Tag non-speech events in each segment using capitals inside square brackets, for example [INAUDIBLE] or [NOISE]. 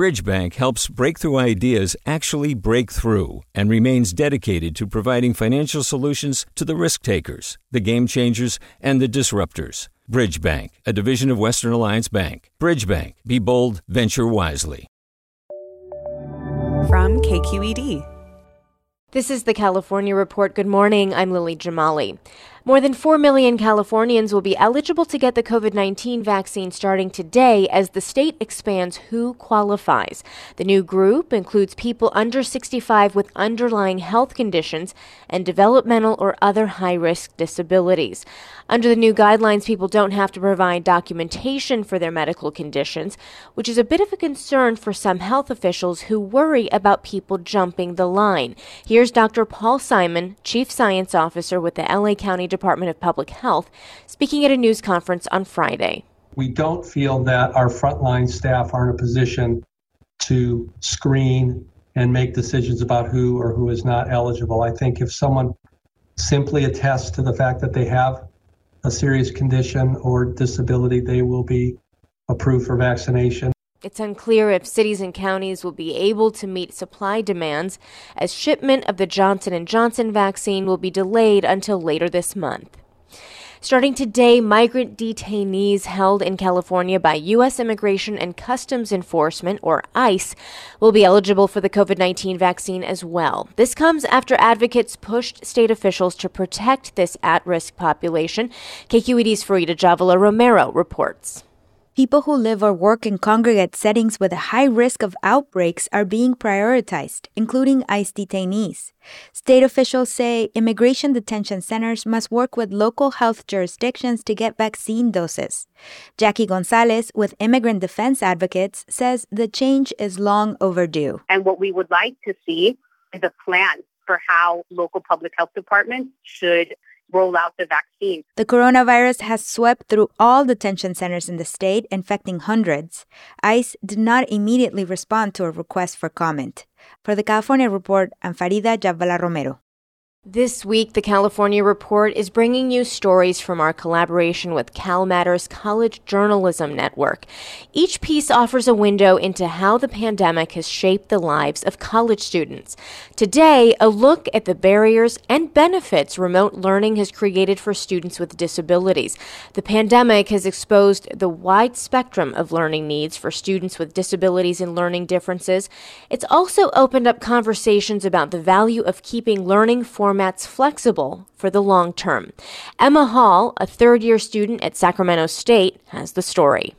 Bridgebank helps breakthrough ideas actually break through and remains dedicated to providing financial solutions to the risk takers, the game changers, and the disruptors. Bridgebank, a division of Western Alliance Bank. Bridgebank, be bold, venture wisely. From KQED. This is the California Report. Good morning. I'm Lily Jamali. More than 4 million Californians will be eligible to get the COVID 19 vaccine starting today as the state expands who qualifies. The new group includes people under 65 with underlying health conditions and developmental or other high risk disabilities. Under the new guidelines, people don't have to provide documentation for their medical conditions, which is a bit of a concern for some health officials who worry about people jumping the line. Here's Dr. Paul Simon, Chief Science Officer with the LA County Department of Public Health, speaking at a news conference on Friday. We don't feel that our frontline staff are in a position to screen and make decisions about who or who is not eligible. I think if someone simply attests to the fact that they have a serious condition or disability, they will be approved for vaccination. It's unclear if cities and counties will be able to meet supply demands as shipment of the Johnson & Johnson vaccine will be delayed until later this month. Starting today, migrant detainees held in California by U.S. Immigration and Customs Enforcement, or ICE, will be eligible for the COVID 19 vaccine as well. This comes after advocates pushed state officials to protect this at risk population. KQED's Farida Jhabvala Romero reports. People who live or work in congregate settings with a high risk of outbreaks are being prioritized, including ICE detainees. State officials say immigration detention centers must work with local health jurisdictions to get vaccine doses. Jackie Gonzalez with Immigrant Defense Advocates says the change is long overdue. And what we would like to see is a plan for how local public health departments should roll out the vaccine. The coronavirus has swept through all detention centers in the state, infecting hundreds. ICE did not immediately respond to a request for comment. For the California Report, I'm Farida Jhabvala Romero. This week, the California Report is bringing you stories from our collaboration with CalMatters College Journalism Network. Each piece offers a window into how the pandemic has shaped the lives of college students. Today, a look at the barriers and benefits remote learning has created for students with disabilities. The pandemic has exposed the wide spectrum of learning needs for students with disabilities and learning differences. It's also opened up conversations about the value of keeping learning for formats flexible for the long term. Emma Hall, a third year student at Sacramento State, has the story.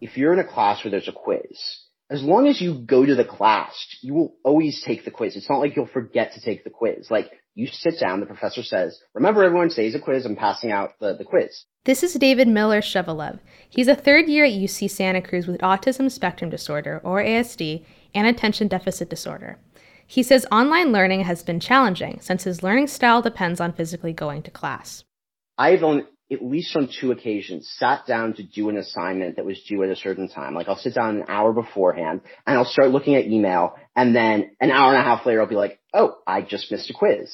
If you're in a class where there's a quiz, as long as you go to the class, you will always take the quiz. It's not like you'll forget to take the quiz. Like you sit down, the professor says, remember everyone today's a quiz, I'm passing out the, the quiz. This is David Miller Shevelev. He's a third year at UC Santa Cruz with autism spectrum disorder, or ASD, and attention deficit disorder. He says online learning has been challenging since his learning style depends on physically going to class. I've on at least on two occasions sat down to do an assignment that was due at a certain time. Like I'll sit down an hour beforehand and I'll start looking at email and then an hour and a half later I'll be like, oh, I just missed a quiz.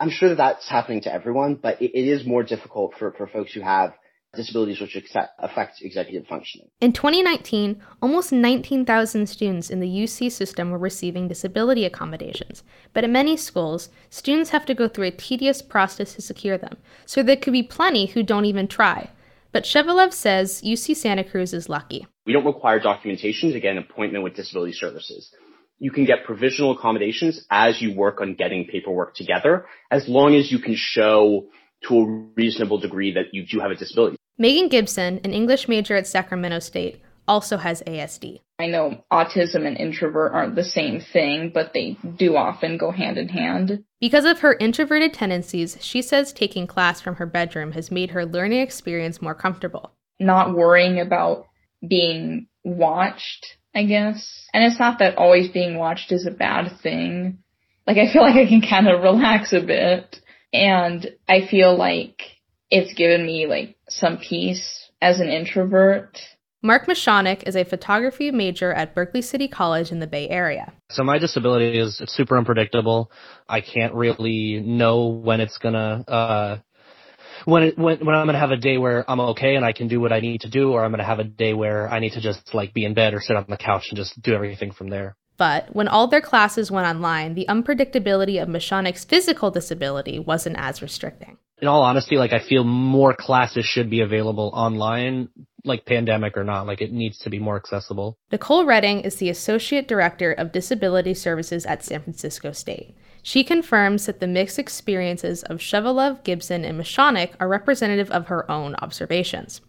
I'm sure that that's happening to everyone, but it, it is more difficult for, for folks who have disabilities which affect executive functioning. In 2019, almost 19,000 students in the UC system were receiving disability accommodations, but at many schools, students have to go through a tedious process to secure them, so there could be plenty who don't even try. But Shevelev says UC Santa Cruz is lucky. We don't require documentation to get an appointment with disability services. You can get provisional accommodations as you work on getting paperwork together, as long as you can show to a reasonable degree that you do have a disability. Megan Gibson, an English major at Sacramento State, also has ASD. I know autism and introvert aren't the same thing, but they do often go hand in hand. Because of her introverted tendencies, she says taking class from her bedroom has made her learning experience more comfortable. Not worrying about being watched, I guess. And it's not that always being watched is a bad thing. Like, I feel like I can kind of relax a bit. And I feel like it's given me like some peace as an introvert. Mark Mashonik is a photography major at Berkeley City College in the Bay Area. So my disability is it's super unpredictable. I can't really know when it's gonna uh, when it, when when I'm gonna have a day where I'm okay and I can do what I need to do, or I'm gonna have a day where I need to just like be in bed or sit on the couch and just do everything from there. But when all their classes went online, the unpredictability of Mashonic's physical disability wasn't as restricting. In all honesty, like I feel more classes should be available online, like pandemic or not. Like it needs to be more accessible. Nicole Redding is the Associate Director of Disability Services at San Francisco State. She confirms that the mixed experiences of Shevelev, Gibson, and Mashonic are representative of her own observations.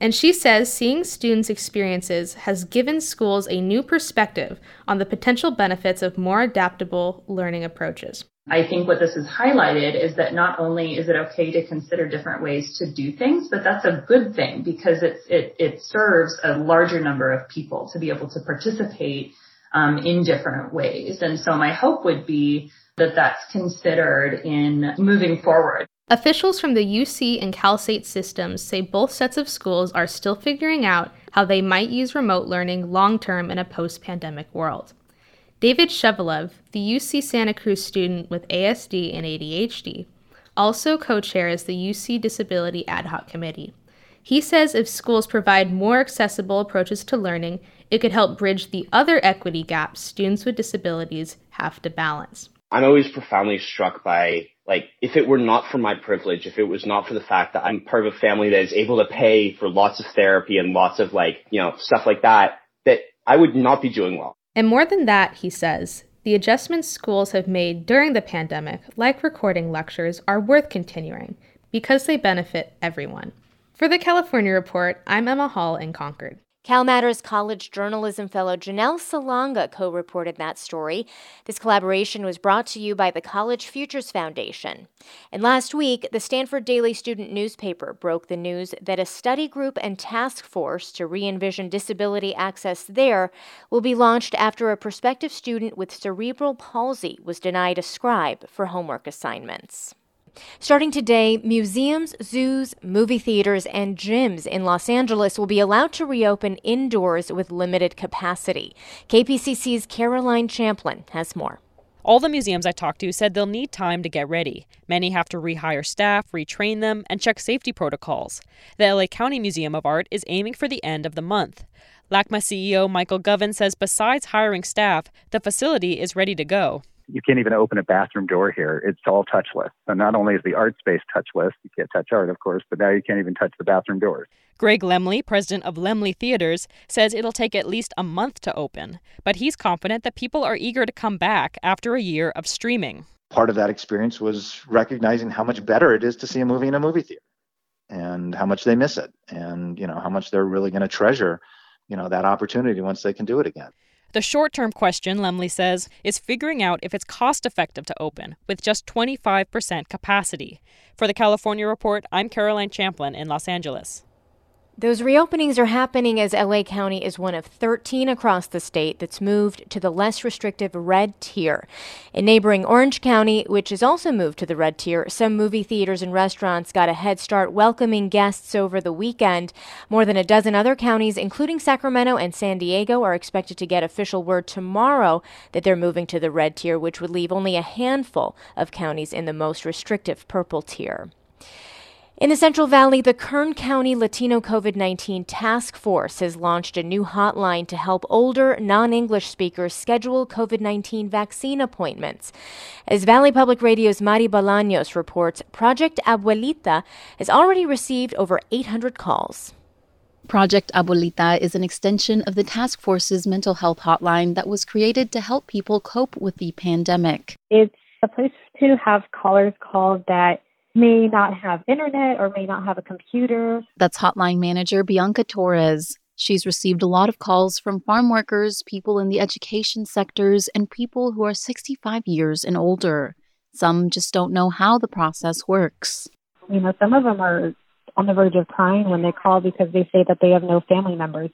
And she says seeing students' experiences has given schools a new perspective on the potential benefits of more adaptable learning approaches. I think what this has highlighted is that not only is it okay to consider different ways to do things, but that's a good thing because it's, it, it serves a larger number of people to be able to participate um, in different ways. And so my hope would be that that's considered in moving forward. Officials from the UC and Cal State systems say both sets of schools are still figuring out how they might use remote learning long term in a post pandemic world. David Shevelev, the UC Santa Cruz student with ASD and ADHD, also co chairs the UC Disability Ad Hoc Committee. He says if schools provide more accessible approaches to learning, it could help bridge the other equity gaps students with disabilities have to balance. I'm always profoundly struck by like if it were not for my privilege, if it was not for the fact that I'm part of a family that is able to pay for lots of therapy and lots of like, you know, stuff like that, that I would not be doing well. And more than that, he says, the adjustments schools have made during the pandemic, like recording lectures, are worth continuing because they benefit everyone. For the California Report, I'm Emma Hall in Concord. CalMatters College journalism fellow Janelle Salonga co reported that story. This collaboration was brought to you by the College Futures Foundation. And last week, the Stanford Daily Student newspaper broke the news that a study group and task force to re envision disability access there will be launched after a prospective student with cerebral palsy was denied a scribe for homework assignments. Starting today, museums, zoos, movie theaters, and gyms in Los Angeles will be allowed to reopen indoors with limited capacity. KPCC's Caroline Champlin has more. All the museums I talked to said they'll need time to get ready. Many have to rehire staff, retrain them, and check safety protocols. The LA County Museum of Art is aiming for the end of the month. LACMA CEO Michael Govan says besides hiring staff, the facility is ready to go you can't even open a bathroom door here. It's all touchless. So not only is the art space touchless, you can't touch art, of course, but now you can't even touch the bathroom doors. Greg Laemmle, president of Laemmle Theaters, says it'll take at least a month to open, but he's confident that people are eager to come back after a year of streaming. Part of that experience was recognizing how much better it is to see a movie in a movie theater and how much they miss it and, you know, how much they're really going to treasure, you know, that opportunity once they can do it again. The short term question, Laemmle says, is figuring out if it's cost effective to open with just 25% capacity. For the California Report, I'm Caroline Champlin in Los Angeles. Those reopenings are happening as LA County is one of 13 across the state that's moved to the less restrictive red tier. In neighboring Orange County, which has also moved to the red tier, some movie theaters and restaurants got a head start welcoming guests over the weekend. More than a dozen other counties, including Sacramento and San Diego, are expected to get official word tomorrow that they're moving to the red tier, which would leave only a handful of counties in the most restrictive purple tier. In the Central Valley, the Kern County Latino COVID 19 Task Force has launched a new hotline to help older, non English speakers schedule COVID 19 vaccine appointments. As Valley Public Radio's Mari Bolaños reports, Project Abuelita has already received over 800 calls. Project Abuelita is an extension of the task force's mental health hotline that was created to help people cope with the pandemic. It's a place to have callers call that may not have internet or may not have a computer. That's hotline manager Bianca Torres. She's received a lot of calls from farm workers, people in the education sectors, and people who are 65 years and older. Some just don't know how the process works. You know, some of them are on the verge of crying when they call because they say that they have no family members.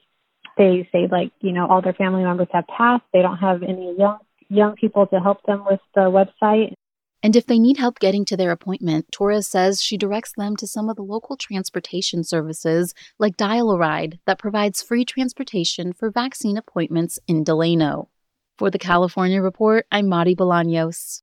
They say like, you know, all their family members have passed. They don't have any young young people to help them with the website. And if they need help getting to their appointment, Torres says she directs them to some of the local transportation services like Dial a Ride that provides free transportation for vaccine appointments in Delano. For the California Report, I'm Mari Bolaños.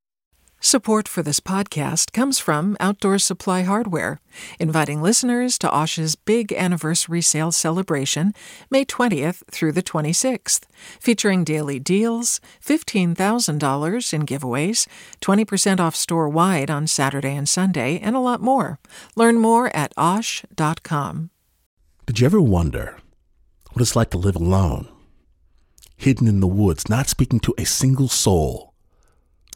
Support for this podcast comes from Outdoor Supply Hardware, inviting listeners to Osh's big anniversary sale celebration, May 20th through the 26th, featuring daily deals, $15,000 in giveaways, 20% off store wide on Saturday and Sunday, and a lot more. Learn more at OSH.com. Did you ever wonder what it's like to live alone, hidden in the woods, not speaking to a single soul?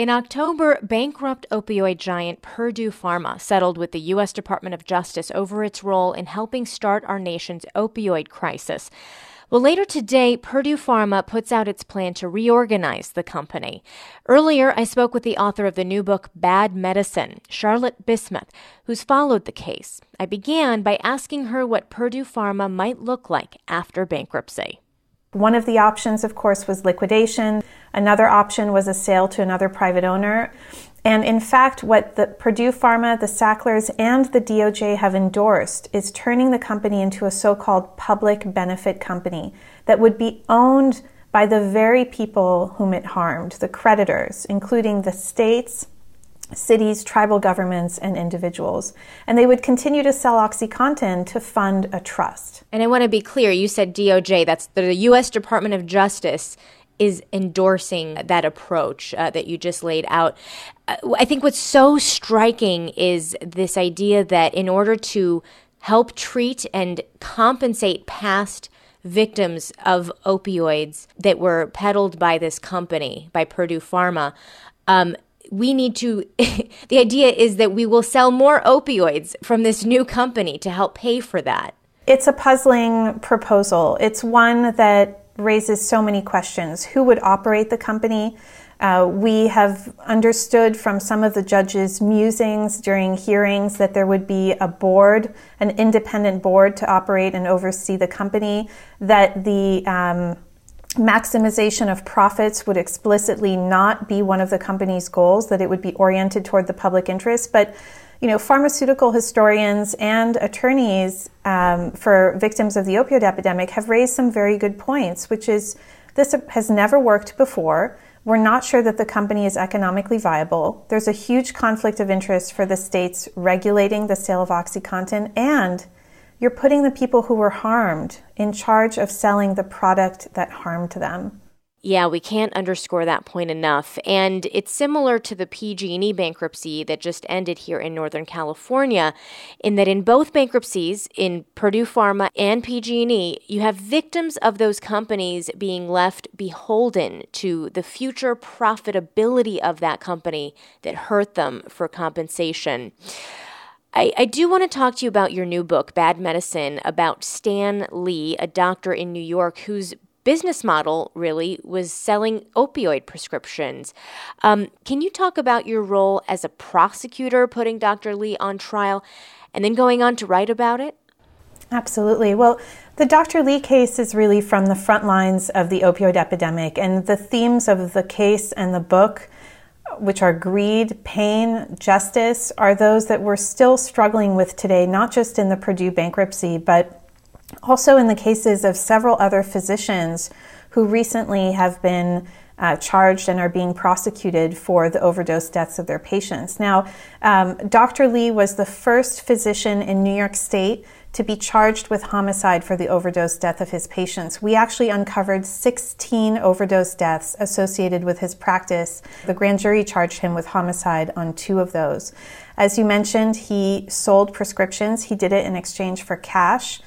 In October, bankrupt opioid giant Purdue Pharma settled with the U.S. Department of Justice over its role in helping start our nation's opioid crisis. Well, later today, Purdue Pharma puts out its plan to reorganize the company. Earlier, I spoke with the author of the new book, Bad Medicine, Charlotte Bismuth, who's followed the case. I began by asking her what Purdue Pharma might look like after bankruptcy. One of the options, of course, was liquidation. Another option was a sale to another private owner. And in fact, what the Purdue Pharma, the Sacklers, and the DOJ have endorsed is turning the company into a so called public benefit company that would be owned by the very people whom it harmed, the creditors, including the states, cities, tribal governments, and individuals. And they would continue to sell OxyContin to fund a trust. And I want to be clear you said DOJ, that's the U.S. Department of Justice. Is endorsing that approach uh, that you just laid out. Uh, I think what's so striking is this idea that in order to help treat and compensate past victims of opioids that were peddled by this company, by Purdue Pharma, um, we need to, [LAUGHS] the idea is that we will sell more opioids from this new company to help pay for that. It's a puzzling proposal. It's one that raises so many questions. Who would operate the company? Uh, we have understood from some of the judges' musings during hearings that there would be a board, an independent board to operate and oversee the company, that the um, maximization of profits would explicitly not be one of the company's goals, that it would be oriented toward the public interest. But, you know, pharmaceutical historians and attorneys um, for victims of the opioid epidemic have raised some very good points, which is this has never worked before. We're not sure that the company is economically viable. There's a huge conflict of interest for the states regulating the sale of OxyContin and you're putting the people who were harmed in charge of selling the product that harmed them. Yeah, we can't underscore that point enough. And it's similar to the PG&E bankruptcy that just ended here in Northern California in that in both bankruptcies, in Purdue Pharma and PG&E, you have victims of those companies being left beholden to the future profitability of that company that hurt them for compensation. I, I do want to talk to you about your new book, Bad Medicine, about Stan Li, a doctor in New York whose business model really was selling opioid prescriptions. Um, can you talk about your role as a prosecutor putting Dr. Li on trial and then going on to write about it? Absolutely. Well, the Dr. Li case is really from the front lines of the opioid epidemic, and the themes of the case and the book which are greed, pain, justice, are those that we're still struggling with today, not just in the Purdue bankruptcy, but also in the cases of several other physicians who recently have been uh, charged and are being prosecuted for the overdose deaths of their patients. Now, um, Dr. Li was the first physician in New York State to be charged with homicide for the overdose death of his patients. We actually uncovered 16 overdose deaths associated with his practice. The grand jury charged him with homicide on two of those. As you mentioned, he sold prescriptions. He did it in exchange for cash.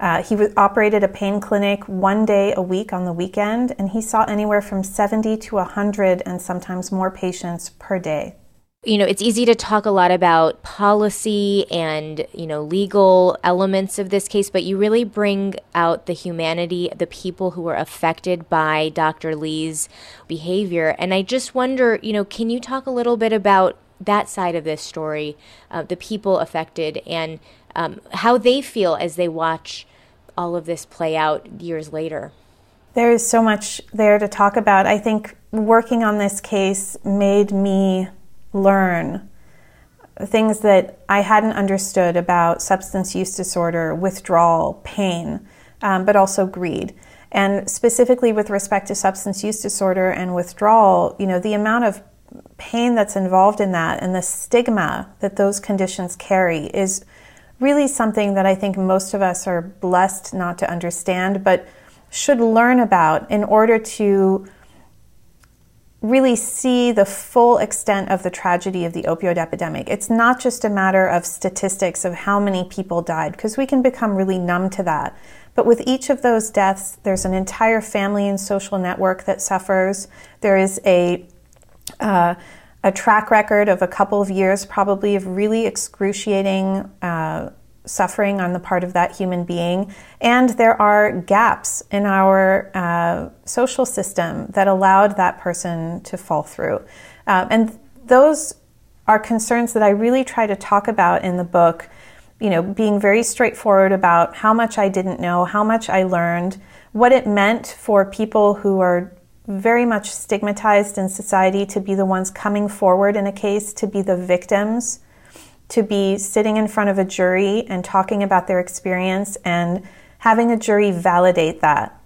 Uh, he w- operated a pain clinic one day a week on the weekend, and he saw anywhere from 70 to 100 and sometimes more patients per day you know, it's easy to talk a lot about policy and, you know, legal elements of this case, but you really bring out the humanity, the people who were affected by Dr. Li's behavior. And I just wonder, you know, can you talk a little bit about that side of this story, uh, the people affected, and um, how they feel as they watch all of this play out years later. There is so much there to talk about. I think working on this case made me learn things that I hadn't understood about substance use disorder, withdrawal, pain, um, but also greed. And specifically with respect to substance use disorder and withdrawal, you know, the amount of pain that's involved in that and the stigma that those conditions carry is really something that I think most of us are blessed not to understand, but should learn about in order to really see the full extent of the tragedy of the opioid epidemic. It's not just a matter of statistics of how many people died, because we can become really numb to that. But with each of those deaths, there's an entire family and social network that suffers. There is a uh, a track record of a couple of years, probably, of really excruciating uh, suffering on the part of that human being. And there are gaps in our uh, social system that allowed that person to fall through. Uh, and those are concerns that I really try to talk about in the book. You know, being very straightforward about how much I didn't know, how much I learned, what it meant for people who are very much stigmatized in society to be the ones coming forward in a case, to be the victims to be sitting in front of a jury and talking about their experience and having a jury validate that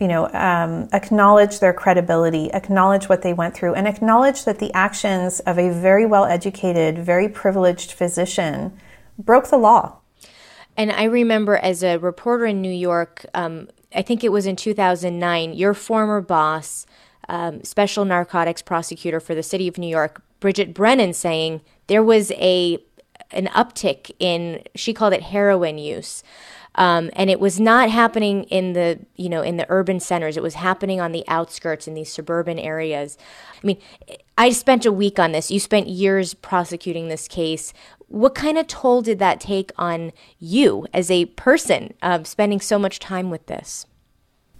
you know um, acknowledge their credibility acknowledge what they went through and acknowledge that the actions of a very well educated very privileged physician broke the law. And i remember as a reporter in new york um, i think it was in 2009 your former boss um, special narcotics prosecutor for the city of new york bridget brennan saying there was a an uptick in she called it heroin use. Um, and it was not happening in the you know in the urban centers. It was happening on the outskirts in these suburban areas. I mean i spent a week on this. You spent years prosecuting this case. What kind of toll did that take on you as a person uh, spending so much time with this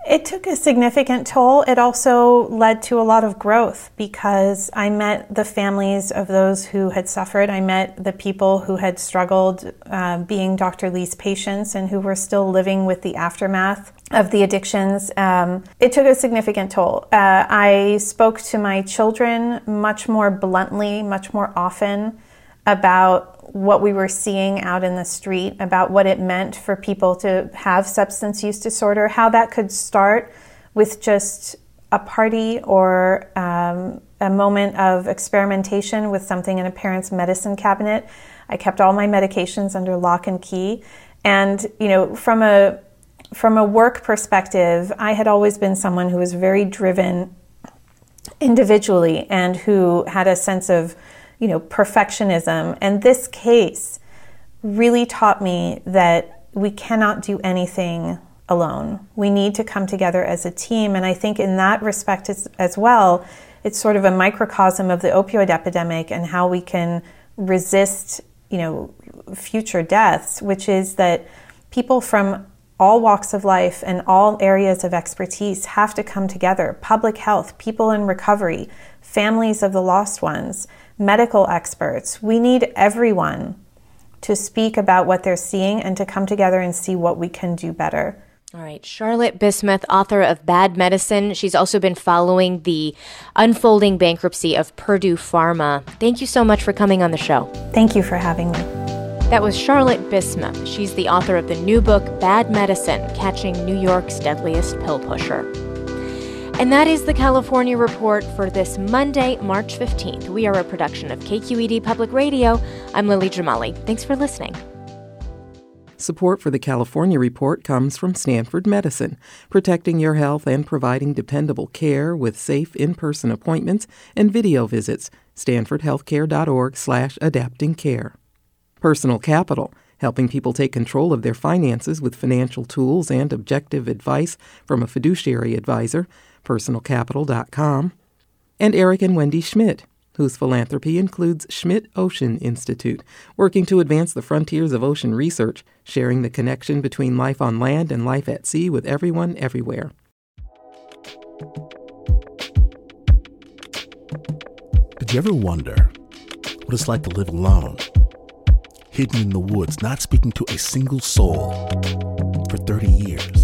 it took a significant toll. It also led to a lot of growth because I met the families of those who had suffered. I met the people who had struggled uh, being Dr. Li's patients and who were still living with the aftermath of the addictions. Um, it took a significant toll. Uh, I spoke to my children much more bluntly, much more often about what we were seeing out in the street about what it meant for people to have substance use disorder, how that could start with just a party or um, a moment of experimentation with something in a parent's medicine cabinet. I kept all my medications under lock and key. And, you know, from a from a work perspective, I had always been someone who was very driven individually and who had a sense of you know, perfectionism. And this case really taught me that we cannot do anything alone. We need to come together as a team. And I think in that respect as, as well, it's sort of a microcosm of the opioid epidemic and how we can resist, you know, future deaths, which is that people from all walks of life and all areas of expertise have to come together. Public health, people in recovery, families of the lost ones, medical experts. We need everyone to speak about what they're seeing and to come together and see what we can do better. All right, Charlotte Bismuth, author of Bad Medicine. She's also been following the unfolding bankruptcy of Purdue Pharma. Thank you so much for coming on the show. Thank you for having me. That was Charlotte Bismuth. She's the author of the new book, Bad Medicine Catching New York's Deadliest Pill Pusher. And that is the California Report for this Monday, March 15th. We are a production of KQED Public Radio. I'm Lily Jamali. Thanks for listening. Support for the California Report comes from Stanford Medicine, protecting your health and providing dependable care with safe in-person appointments and video visits. StanfordHealthcare.org/slash-adapting care. Personal Capital helping people take control of their finances with financial tools and objective advice from a fiduciary advisor personalcapital.com, and Eric and Wendy Schmidt, whose philanthropy includes Schmidt Ocean Institute, working to advance the frontiers of ocean research, sharing the connection between life on land and life at sea with everyone everywhere. Did you ever wonder what it's like to live alone, hidden in the woods, not speaking to a single soul for 30 years.